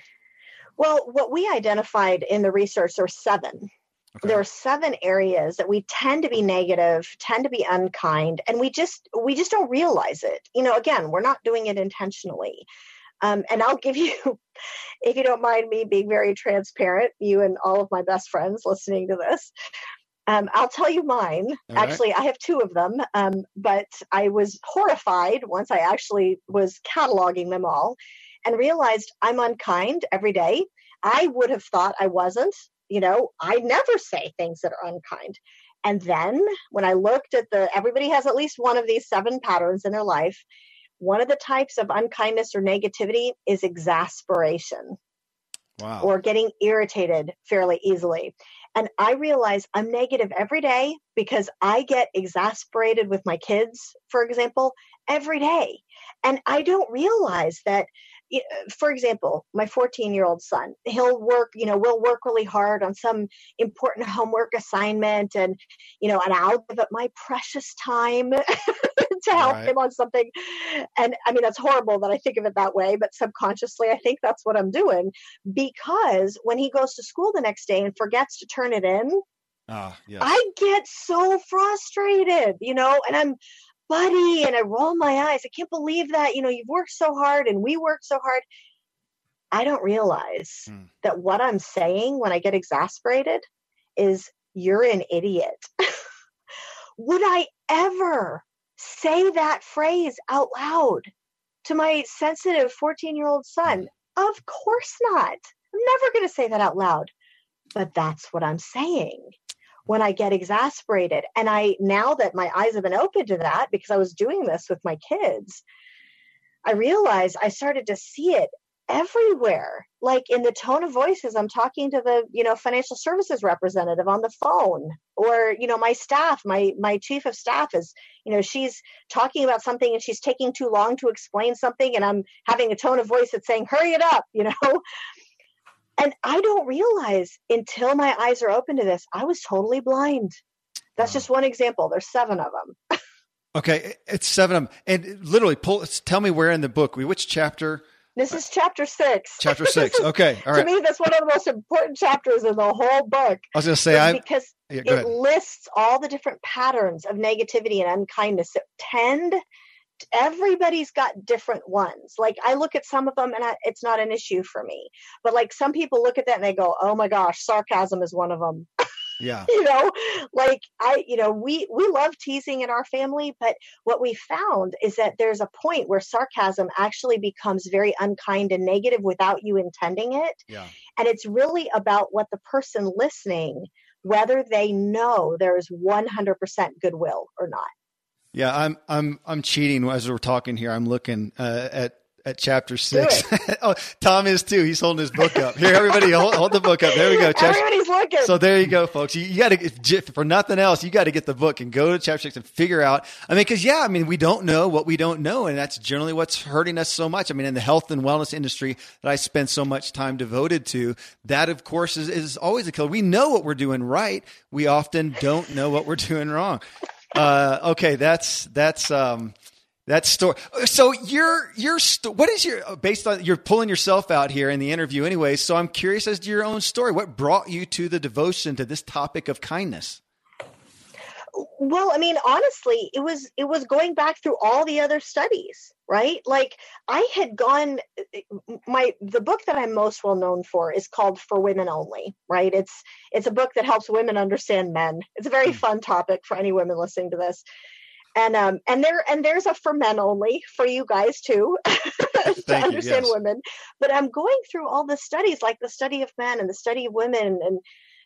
C: Well, what we identified in the research, are seven.
A: Okay.
C: There are seven areas that we tend to be negative, tend to be unkind, and we just we just don't realize it. You know, again, we're not doing it intentionally. Um, and I'll give *laughs* you, if you don't mind me being very transparent, you and all of my best friends listening to this, um, I'll tell you mine.
A: All right.
C: Actually, I have two of them, um, but I was horrified once I actually was cataloging them all and realized I'm unkind every day. I would have thought I wasn't. You know, I never say things that are unkind. And then when I looked at the, everybody has at least one of these seven patterns in their life. One of the types of unkindness or negativity is exasperation
A: Wow.
C: or getting irritated fairly easily. And I realize I'm negative every day because I get exasperated with my kids, for example, every day. And I don't realize that, for example, my 14 year old son, he'll work, you know, we'll work really hard on some important homework assignment. And, you know, and I'll give up my precious time *laughs* to help
A: Right.
C: him on something. And I mean, that's horrible that I think of it that way, but subconsciously, I think that's what I'm doing because when he goes to school the next day and forgets to turn it in,
A: ah, yes.
C: I get so frustrated, you know, and I'm buddy and I roll my eyes. I can't believe that, you know, you've worked so hard and we worked so hard. I don't realize
A: Hmm.
C: that what I'm saying when I get exasperated is you're an idiot. *laughs* Would I ever say that phrase out loud to my sensitive 14 year old son? Of course not. I'm never going to say that out loud. but that's what I'm saying when I get exasperated. And I, now that my eyes have been open to that because I was doing this with my kids, I realized I started to see it everywhere like in the tone of voices i'm talking to the you know financial services representative on the phone or you know my staff my my chief of staff is you know she's talking about something and she's taking too long to explain something and i'm having a tone of voice that's saying hurry it up you know and I don't realize until my eyes are open to this, I was totally blind. That's just one example. There's seven of them. *laughs*
A: okay, it's seven of them, and literally, pull. Tell me where in the book. we Which chapter?
C: This is chapter six.
A: Chapter *laughs* six. Okay, all right.
C: to me, that's one of the most important chapters in the whole book.
A: I was going to say, I
C: because yeah, it ahead. lists all the different patterns of negativity and unkindness that tend everybody's got different ones. Like I look at some of them and I, it's not an issue for me. But like some people look at that and they go, "Oh my gosh, sarcasm is one of them." *laughs*
A: Yeah.
C: you know, like I, you know, we we love teasing in our family, but what we found is that there's a point where sarcasm actually becomes very unkind and negative without you intending it.
A: Yeah.
C: And it's really about what the person listening whether they know there is 100% goodwill or not.
A: Yeah, I'm I'm I'm cheating as we're talking here. I'm looking uh, at at chapter six. *laughs* oh, Tom is too. He's holding his book up. Here, everybody, *laughs* hold, hold the book up. There we go.
C: Chapter, Everybody's looking.
A: So there you go, folks. You, you got to, for nothing else, you got to get the book and go to chapter six and figure out. I mean, because yeah, I mean, we don't know what we don't know, and that's generally what's hurting us so much. I mean, in the health and wellness industry that I spend so much time devoted to, that of course is, is always a killer. We know what we're doing right. We often don't know what we're *laughs* doing wrong uh, okay, that's that's um, that story. So you're you're st- what is your based on you're pulling yourself out here in the interview anyway. So I'm curious as to your own story. What brought you to the devotion to this topic of kindness?
C: Well i mean honestly it was it was going back through all the other studies right? Like i had gone my the book that i'm most well known for is called for women only right? It's it's a book that helps women understand men. It's a very hmm. fun topic for any women listening to this. And um and there and there's a for men only for you guys too *laughs* to understand you, yes. women. But i'm going through all the studies like the study of men and the study of women and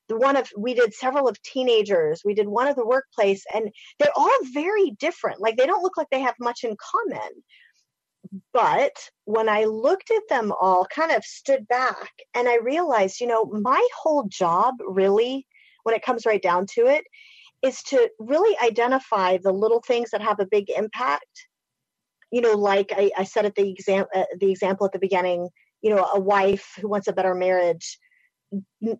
C: the one of we did several of teenagers we did one of the workplace and they're all very different like they don't look like they have much in common. But when i looked at them all kind of stood back and i realized you know my whole job really when it comes right down to it is to really identify the little things that have a big impact. You know like i, I said at the exam uh, the example at the beginning you know a wife who wants a better marriage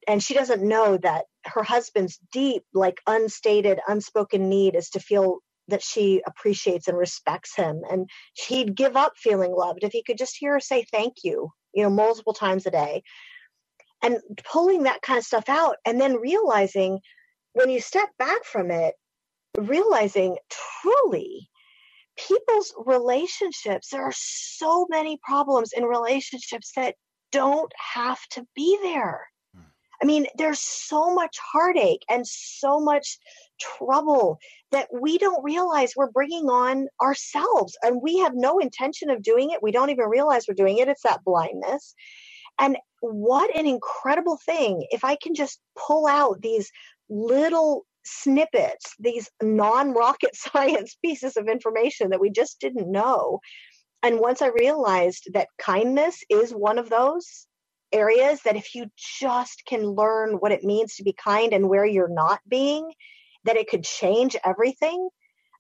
C: and she doesn't know that her husband's deep like unstated unspoken need is to feel that she appreciates and respects him. And he'd give up feeling loved if he could just hear her say thank you you know multiple times a day. And pulling that kind of stuff out and then realizing when you step back from it realizing truly people's relationships there are so many problems in relationships that don't have to be there I mean, there's so much heartache and so much trouble that we don't realize we're bringing on ourselves. And we have no intention of doing it. We don't even realize we're doing it. It's that blindness. And what an incredible thing if I can just pull out these little snippets, these non rocket *laughs* science pieces of information that we just didn't know. And once I realized that kindness is one of those, areas that if you just can learn what it means to be kind and where you're not being, that it could change everything.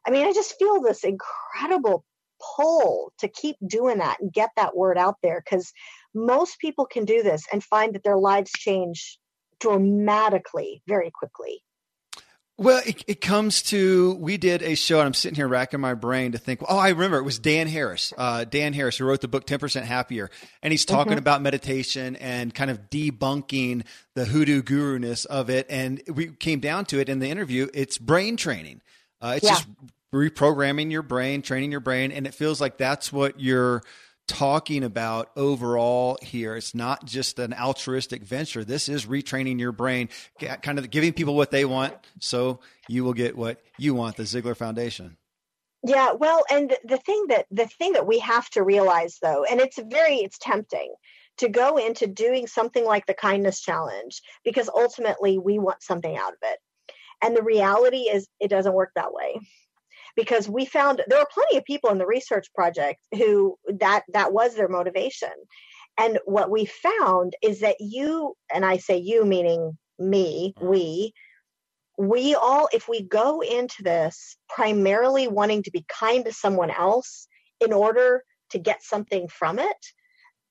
C: I mean, I just feel this incredible pull to keep doing that and get that word out there because most people can do this and find that their lives change dramatically very quickly.
A: Well, it, it, comes to we did a show, and I'm sitting here racking my brain to think. Oh, I remember it was Dan Harris. Uh, Dan Harris, who wrote the book 10% Happier, and he's talking mm-hmm. about meditation and kind of debunking the hoodoo guru ness of it. And we came down to it in the interview. It's brain training. Uh, it's yeah. just reprogramming your brain, training your brain, and it feels like that's what you're talking about overall here. It's not just an altruistic venture. This is retraining your brain, kind of giving people what they want so you will get what you want, the Ziglar Foundation.
C: Yeah, well, and the thing that the thing that we have to realize though, and it's very it's tempting to go into doing something like the kindness challenge because ultimately we want something out of it. And the reality is, it doesn't work that way because we found there were plenty of people in the research project who that that was their motivation. And what we found is that you and i say you meaning me mm-hmm. we we all if we go into this primarily wanting to be kind to someone else in order to get something from it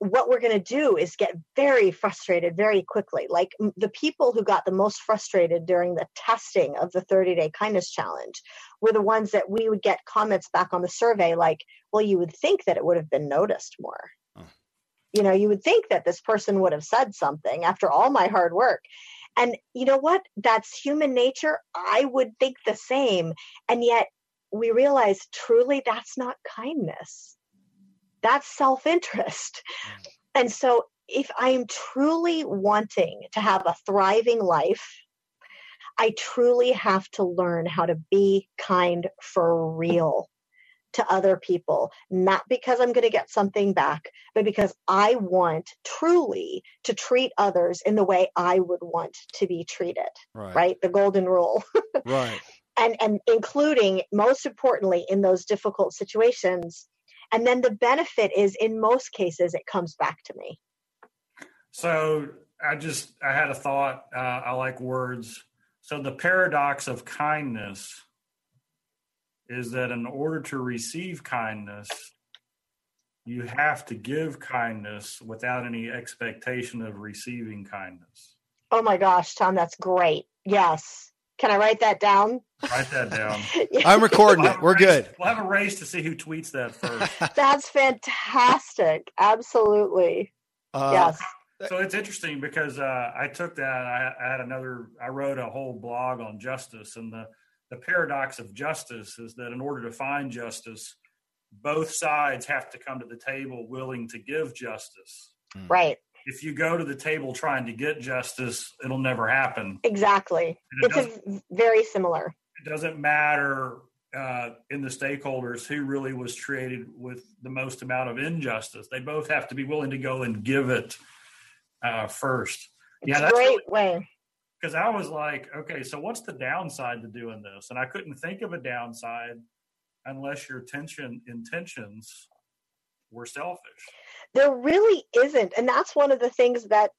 C: what we're going to do is get very frustrated very quickly. Like the people who got the most frustrated during the testing of the 30 day kindness challenge were the ones that we would get comments back on the survey like, well, you would think that it would have been noticed more. Oh. You know, you would think that this person would have said something after all my hard work. And you know what? That's human nature. I would think the same. And yet we realize truly that's not kindness that's self interest. Mm. And so, if I am truly wanting to have a thriving life, I truly have to learn how to be kind for real to other people, not because I'm going to get something back, but because I want truly to treat others in the way I would want to be treated. Right. right? The golden rule. *laughs*
A: right.
C: And and including most importantly in those difficult situations, and then the benefit is in most cases it comes back to me.
D: So i just i had a thought uh, i like words. So the paradox of kindness is that in order to receive kindness you have to give kindness without any expectation of receiving kindness.
C: Oh my gosh tom that's great. Yes can I write that down?
D: Write that down. *laughs*
A: I'm recording it. We're
D: race,
A: good.
D: We'll have a race to see who tweets that first. *laughs*
C: That's fantastic. Absolutely. Uh, yes.
D: So it's interesting because uh, I took that. I, I, had another. I wrote a whole blog on justice, and the the paradox of justice is that in order to find justice, both sides have to come to the table willing to give justice.
C: Right
D: if you go to the table trying to get justice, it'll never happen.
C: Exactly. It it's very similar.
D: It doesn't matter uh, in the stakeholders who really was treated with the most amount of injustice. They both have to be willing to go and give it uh, first.
C: It's yeah, that's a great really, way.
D: Because I was like, okay, so what's the downside to doing this? And I couldn't think of a downside unless your tension intentions were selfish
C: there really isn't. And that's one of the things that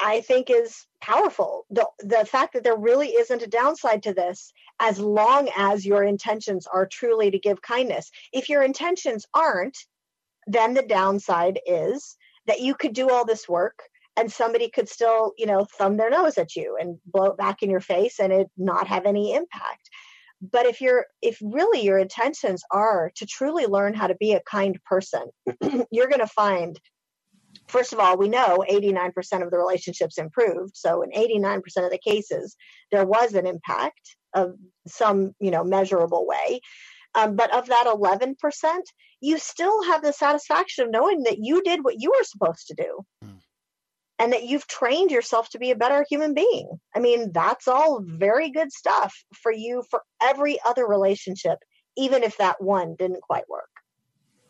C: i think is powerful. The the fact that there really isn't a downside to this as long as your intentions are truly to give kindness. If your intentions aren't then the downside is that you could do all this work and somebody could still you know thumb their nose at you and blow it back in your face and it not have any impact but if you're if really your intentions are to truly learn how to be a kind person *clears throat* you're going to find first of all we know 89% of the relationships improved. So in 89% of the cases there was an impact of some you know measurable way. Um, but of that 11% you still have the satisfaction of knowing that you did what you were supposed to do. Mm and that you've trained yourself to be a better human being. I mean, that's all very good stuff for you for every other relationship, even if that one didn't quite work.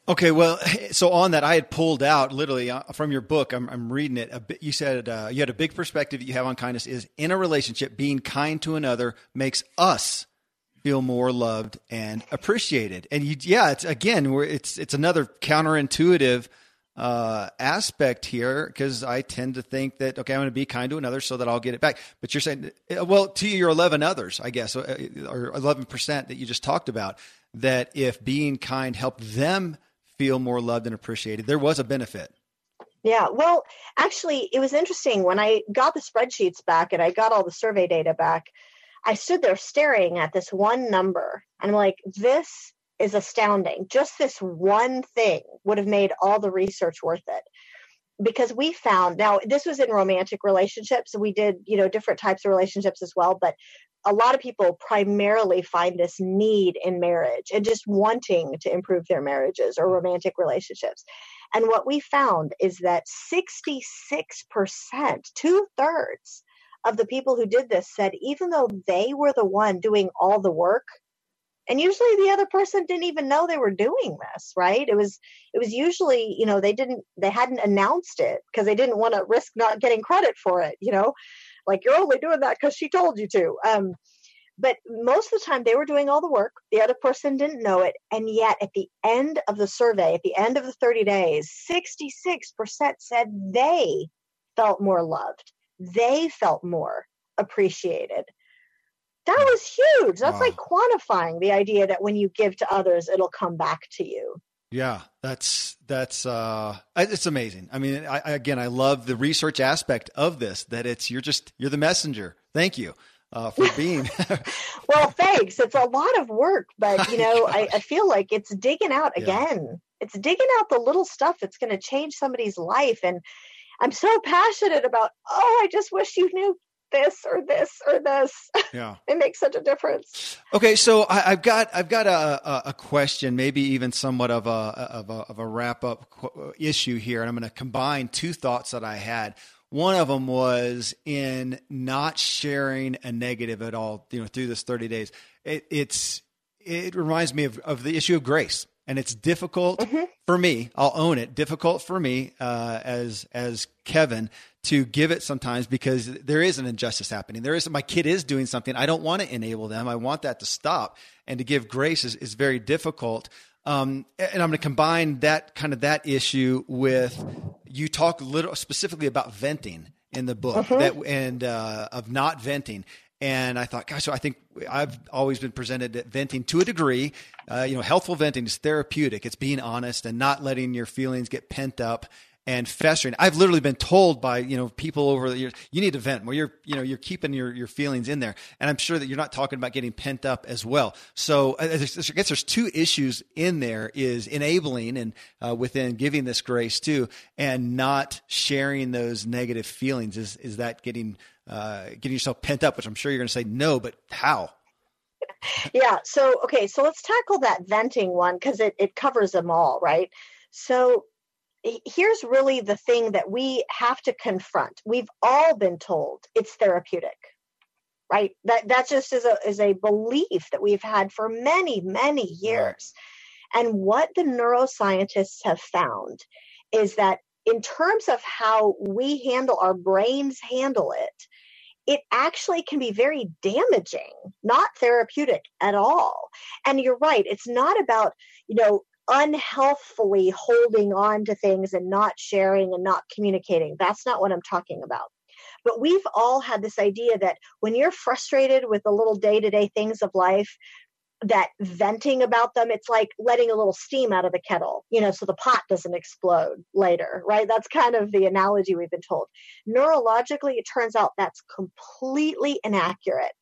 A: Okay, well, *laughs* so on that, I had pulled out literally uh, from your book. I'm, I'm reading it. A bit, you said uh, you had a big perspective that you have on kindness is in a relationship, being kind to another makes us feel more loved and appreciated. And you, yeah, it's again, it's it's another counterintuitive uh, aspect here because I tend to think that okay, I'm going to be kind to another so that I'll get it back. But you're saying, uh, well, to your 11 others, I guess, uh, or 11 percent that you just talked about, that if being kind helped them feel more loved and appreciated, there was a benefit.
C: Yeah, well, actually, it was interesting when I got the spreadsheets back and I got all the survey data back. I stood there staring at this one number, and I'm like, this is astounding. Just this one thing would have made all the research worth it. Because we found now this was in romantic relationships. We did, you know, different types of relationships as well, but a lot of people primarily find this need in marriage and just wanting to improve their marriages or romantic relationships. And what we found is that 66%, two thirds of the people who did this said even though they were the one doing all the work and usually the other person didn't even know they were doing this right? It was it was usually you know they didn't they hadn't announced it because they didn't want to risk not getting credit for it you know? Like you're only doing that because she told you to. Um but most of the time they were doing all the work the other person didn't know it and yet at the end of the survey at the end of the 30 days 66% said they felt more loved they felt more appreciated that was huge that's wow. like quantifying the idea that when you give to others it'll come back to you
A: yeah that's that's uh it's amazing i mean I, again i love the research aspect of this that it's you're just you're the messenger thank you uh, for *laughs* being. *laughs*
C: well, thanks. It's a lot of work, but you know, *laughs* I, I, feel like it's digging out yeah. again. It's digging out the little stuff that's going to change somebody's life. And I'm so passionate about, oh, I just wish you knew this or this or this. Yeah, *laughs* it makes such a difference.
A: Okay, so I, have got I've got a, a question, maybe even somewhat of a of a, of a wrap up issue here, and I'm going to combine two thoughts that I had. One of them was in not sharing a negative at all, you know, through this 30 days. It, it's it reminds me of, of the issue of grace, and it's difficult mm-hmm. for me. I'll own it. Difficult for me uh, as as Kevin to give it sometimes because there is an injustice happening. There is my kid is doing something. I don't want to enable them. I want that to stop. And to give grace is, is very difficult. Um, and I'm going to combine that kind of that issue with you talk little specifically about venting in the book uh-huh. that and uh, of not venting. And I thought, gosh, so I think I've always been presented at venting to a degree. Uh, you know, healthful venting is therapeutic. It's being honest and not letting your feelings get pent up and festering. I've literally been told by you know people over the years, you need to vent where you're you know you're keeping your your feelings in there, and I'm sure that you're not talking about getting pent up as well. So I guess there's two issues in there: is enabling and uh, within giving this grace too, and not sharing those negative feelings. Is is that getting uh, getting yourself pent up? Which I'm sure you're going to say no, but how? *laughs*
C: yeah. So okay. So let's tackle that venting one because it it covers them all, right? So here's really the thing that we have to confront. We've all been told it's therapeutic, right? That that just is a is a belief that we've had for many many years. Right. And what the neuroscientists have found is that in terms of how we handle our brains handle it, it actually can be very damaging, not therapeutic at all. And you're right, it's not about, you know, unhealthfully holding on to things and not sharing and not communicating. That's not what I'm talking about. But we've all had this idea that when you're frustrated with the little day to day things of life, that venting about them, it's like letting a little steam out of the kettle, you know, so the pot doesn't explode later, right? That's kind of the analogy we've been told. Neurologically, it turns out that's completely inaccurate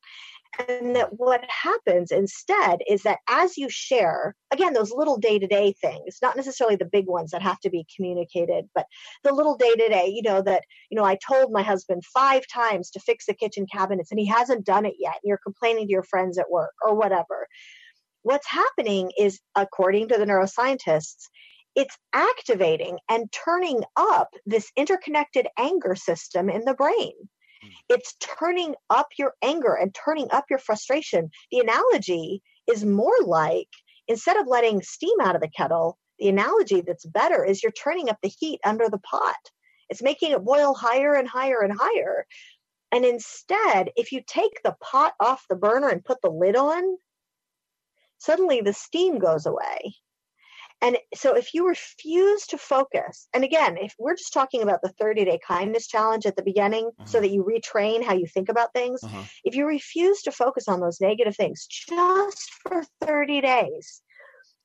C: and that what happens instead is that as you share again those little day-to-day things not necessarily the big ones that have to be communicated but the little day-to-day you know that you know i told my husband five times to fix the kitchen cabinets and he hasn't done it yet and you're complaining to your friends at work or whatever what's happening is according to the neuroscientists it's activating and turning up this interconnected anger system in the brain. It's turning up your anger and turning up your frustration. The analogy is more like instead of letting steam out of the kettle, the analogy that's better is you're turning up the heat under the pot. It's making it boil higher and higher and higher. And instead, if you take the pot off the burner and put the lid on, suddenly the steam goes away. And so if you refuse to focus, and again, if we're just talking about the 30 day kindness challenge at the beginning so that you retrain how you think about things, uh-huh. if you refuse to focus on those negative things just for 30 days,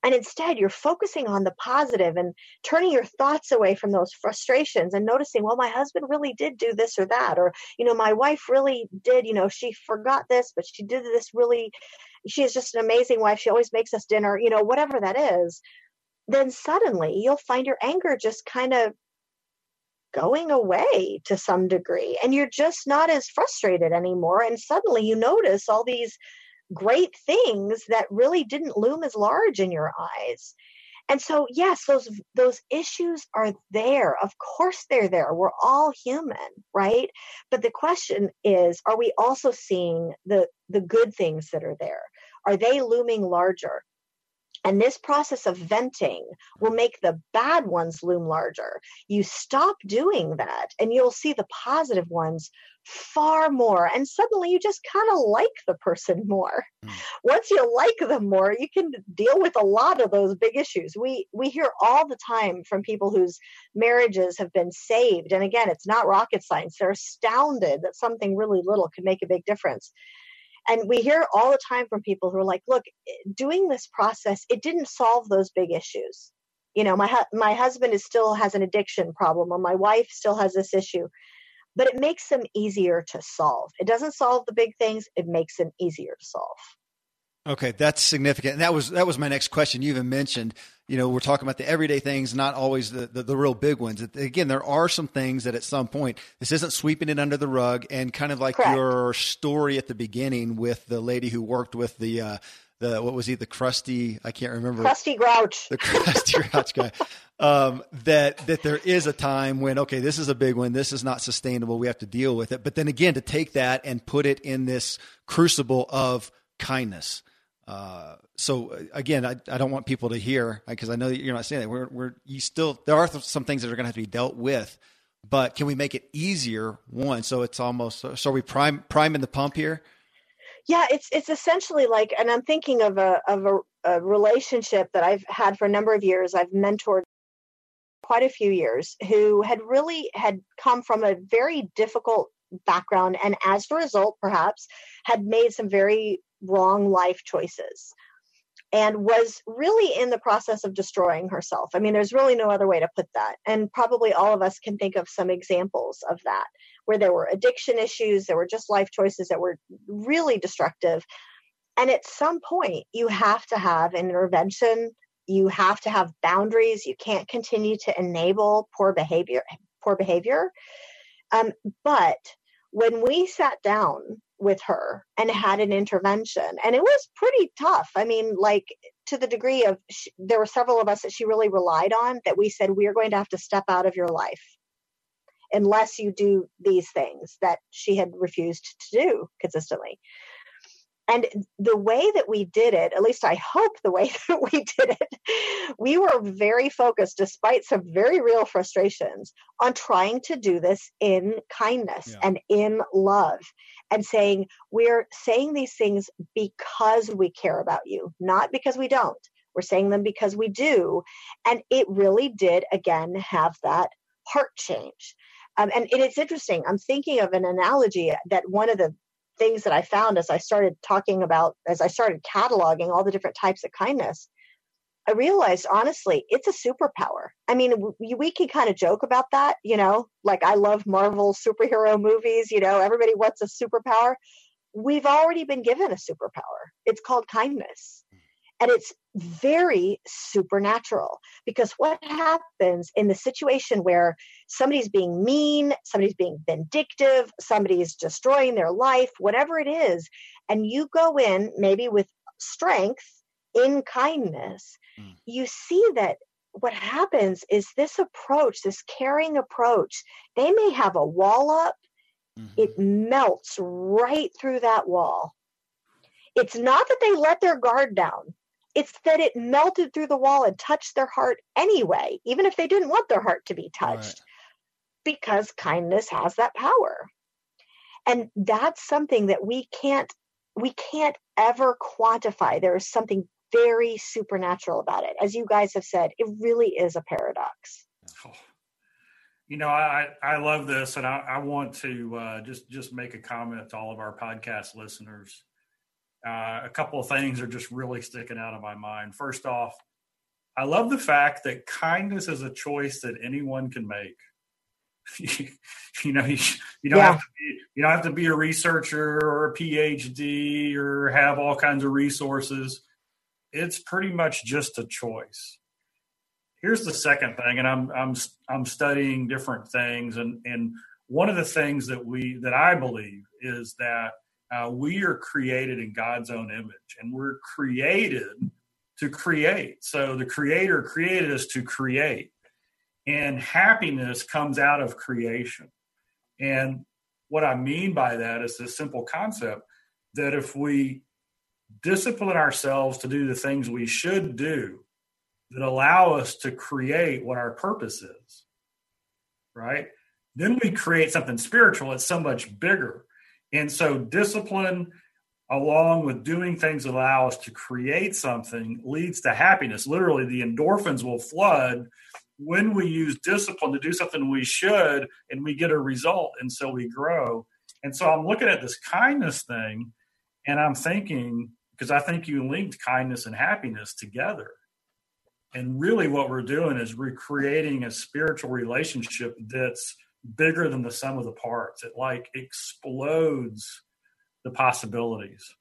C: and instead you're focusing on the positive and turning your thoughts away from those frustrations and noticing well my husband really did do this or that or you know my wife really did you know she forgot this but she did this really she is just an amazing wife she always makes us dinner you know whatever that is then suddenly you'll find your anger just kind of going away to some degree and you're just not as frustrated anymore and suddenly you notice all these great things that really didn't loom as large in your eyes. And so yes those those issues are there. Of course they're there. We're all human right? But the question is are we also seeing the the good things that are there? Are they looming larger? And this process of venting will make the bad ones loom larger. You stop doing that, and you'll see the positive ones far more. And suddenly you just kind of like the person more. Mm. Once you like them more, you can deal with a lot of those big issues. We we hear all the time from people whose marriages have been saved. And again, it's not rocket science. They're astounded that something really little can make a big difference. And we hear all the time from people who are like, look, doing this process, it didn't solve those big issues. You know, my hu- my husband is still has an addiction problem or my wife still has this issue. But it makes them easier to solve. It doesn't solve the big things, it makes them easier to solve.
A: Okay, that's significant. And that was that was my next question. You even mentioned, you know, we're talking about the everyday things, not always the, the, the real big ones. Again, there are some things that at some point this isn't sweeping it under the rug, and kind of like Correct. your story at the beginning with the lady who worked with the uh, the what was he the crusty I can't remember
C: crusty grouch
A: the crusty grouch guy. Um, that that there is a time when okay, this is a big one, this is not sustainable, we have to deal with it. But then again, to take that and put it in this crucible of kindness uh, so uh, again, I, I don't want people to hear because I know that you're not saying that we're, we're you still there are some things that are going to have to be dealt with, but can we make it easier? One, so it's almost so are we prime priming the pump here?
C: Yeah, it's it's essentially like, and I'm thinking of a of a, a relationship that I've had for a number of years. I've mentored quite a few years who had really had come from a very difficult background and as a result perhaps had made some very wrong life choices and was really in the process of destroying herself. I mean, there's really no other way to put that. And probably all of us can think of some examples of that where there were addiction issues, there were just life choices that were really destructive. And at some point, you have to have an intervention. You have to have boundaries. You can't continue to enable poor behavior. Poor behavior. Um, but when we sat down with her and had an intervention and it was pretty tough. I mean like to the degree of she, there were several of us that she really relied on that we said we are going to have to step out of your life unless you do these things that she had refused to do consistently and the way that we did it, at least I hope the way *laughs* that we did it, we were very focused, despite some very real frustrations, on trying to do this in kindness yeah. and in love and saying, we're saying these things because we care about you, not because we don't. We're saying them because we do. And it really did, again, have that heart change. Um, and, and it's interesting. I'm thinking of an analogy that one of the things that I found as I started talking about, as I started cataloging all the different types of kindness, I realized honestly, it's a superpower. I mean, we, we can kind of joke about that, you know, like I love Marvel superhero movies, you know, everybody wants a superpower. We've already been given a superpower. It's called kindness. And it's very supernatural because what happens in the situation where somebody's being mean, somebody's being vindictive, somebody's destroying their life, whatever it is, and you go in maybe with strength in kindness, mm. you see that what happens is this approach, this caring approach, they may have a wall up, mm-hmm. it melts right through that wall. It's not that they let their guard down. It's that it melted through the wall and touched their heart anyway, even if they didn't want their heart to be touched, right. because kindness has that power. And that's something that we can't we can't ever quantify. There is something very supernatural about it. As you guys have said, it really is a paradox. Oh,
D: you know, I I love this, and I, I want to uh, just just make a comment to all of our podcast listeners. Uh, a couple of things are just really sticking out of my mind. First off, I love the fact that kindness is a choice that anyone can make. *laughs* you know, you, you don't yeah. have to be you don't have to be a researcher or a PhD or have all kinds of resources. It's pretty much just a choice. Here's the second thing, and I'm I'm I'm studying different things, and and one of the things that we that I believe is that uh, we are created in God's own image, and we're created to create. So the Creator created us to create, and happiness comes out of creation. And what I mean by that is this simple concept that if we discipline ourselves to do the things we should do that allow us to create what our purpose is, right? Then we create something spiritual that's so much bigger. And so, discipline, along with doing things that allow us to create something, leads to happiness. Literally, the endorphins will flood when we use discipline to do something we should and we get a result. And so we grow. And so, I'm looking at this kindness thing and I'm thinking, because I think you linked kindness and happiness together. And really, what we're doing is recreating a spiritual relationship that's bigger than the sum of the parts. It like explodes the possibilities.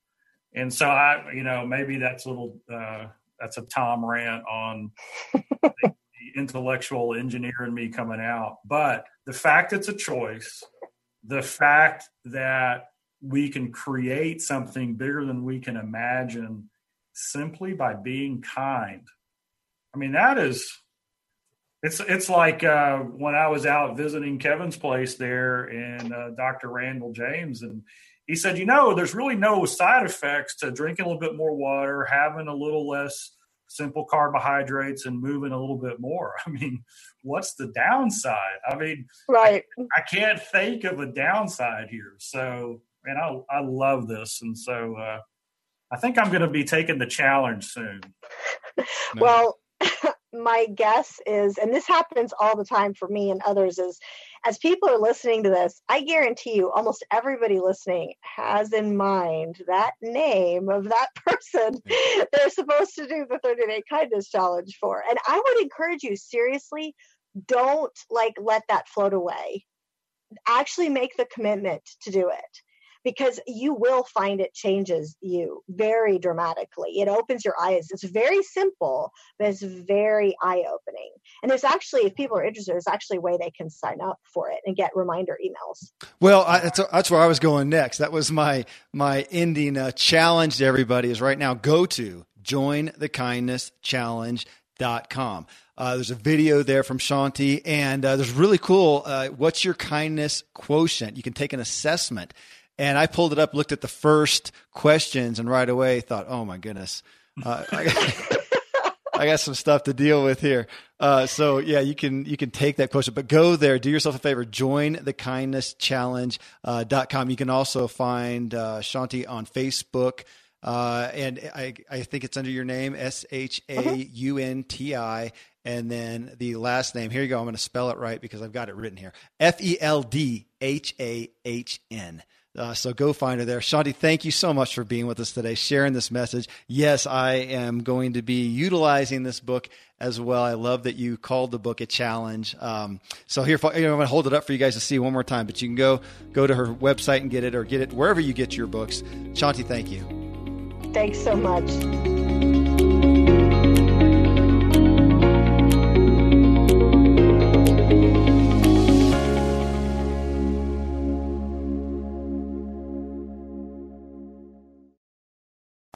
D: And so I, you know, maybe that's a little uh, that's a Tom rant on the, *laughs* the intellectual engineer in me coming out. But the fact it's a choice, the fact that we can create something bigger than we can imagine simply by being kind. I mean, that is it's it's like uh, when I was out visiting Kevin's place there and uh, Dr. Randall James, and he said, you know, there's really no side effects to drinking a little bit more water, having a little less simple carbohydrates, and moving a little bit more. *laughs* I mean, what's the downside? I mean,
C: right?
D: I, I can't think of a downside here. So, and I I love this, and so uh, I think I'm going to be taking the challenge soon.
C: well *laughs* my guess is, and this happens all the time for me and others, is as people are listening to this, I guarantee you almost everybody listening has in mind that name of that *laughs* person they're supposed to do the 30 day kindness challenge for. And I would encourage you, seriously, don't like let that float away. Actually make the commitment to do it because you will find it changes you very dramatically. It opens your eyes. It's very simple, but it's very eye opening. And there's actually, if people are interested, there's actually a way they can sign up for it and get reminder emails.
A: Well, I, that's, that's where I was going next. That was my my ending uh, challenge to everybody. Is right now go to jointhekindnesschallenge.com. Uh, there's a video there from Shaunti, and uh, there's really cool. Uh, what's your kindness quotient? You can take an assessment and I pulled it up, looked at the first questions, and right away thought, "Oh my goodness, uh, I, got, *laughs* I, got, some stuff to deal with here." Uh, so yeah, you can you can take that question, but go there, do yourself a favor, join the kindness challenge.com. Uh, you can also find uh, Shaunti on Facebook. Uh, and I, I think it's under your name, S H A U N T I, and then the last name. Here you go. I'm going to spell it right because I've got it written here. F E L D H A H N. Uh, so go find her there. Shaunti, thank you so much for being with us today, sharing this message. Yes, I am going to be utilizing this book as well. I love that you called the book a challenge. Um, so here, you know, I'm going to hold it up for you guys to see one more time, but you can go go to her website and get it or get it wherever you get your books. Shaunti, thank you.
C: Thanks so much.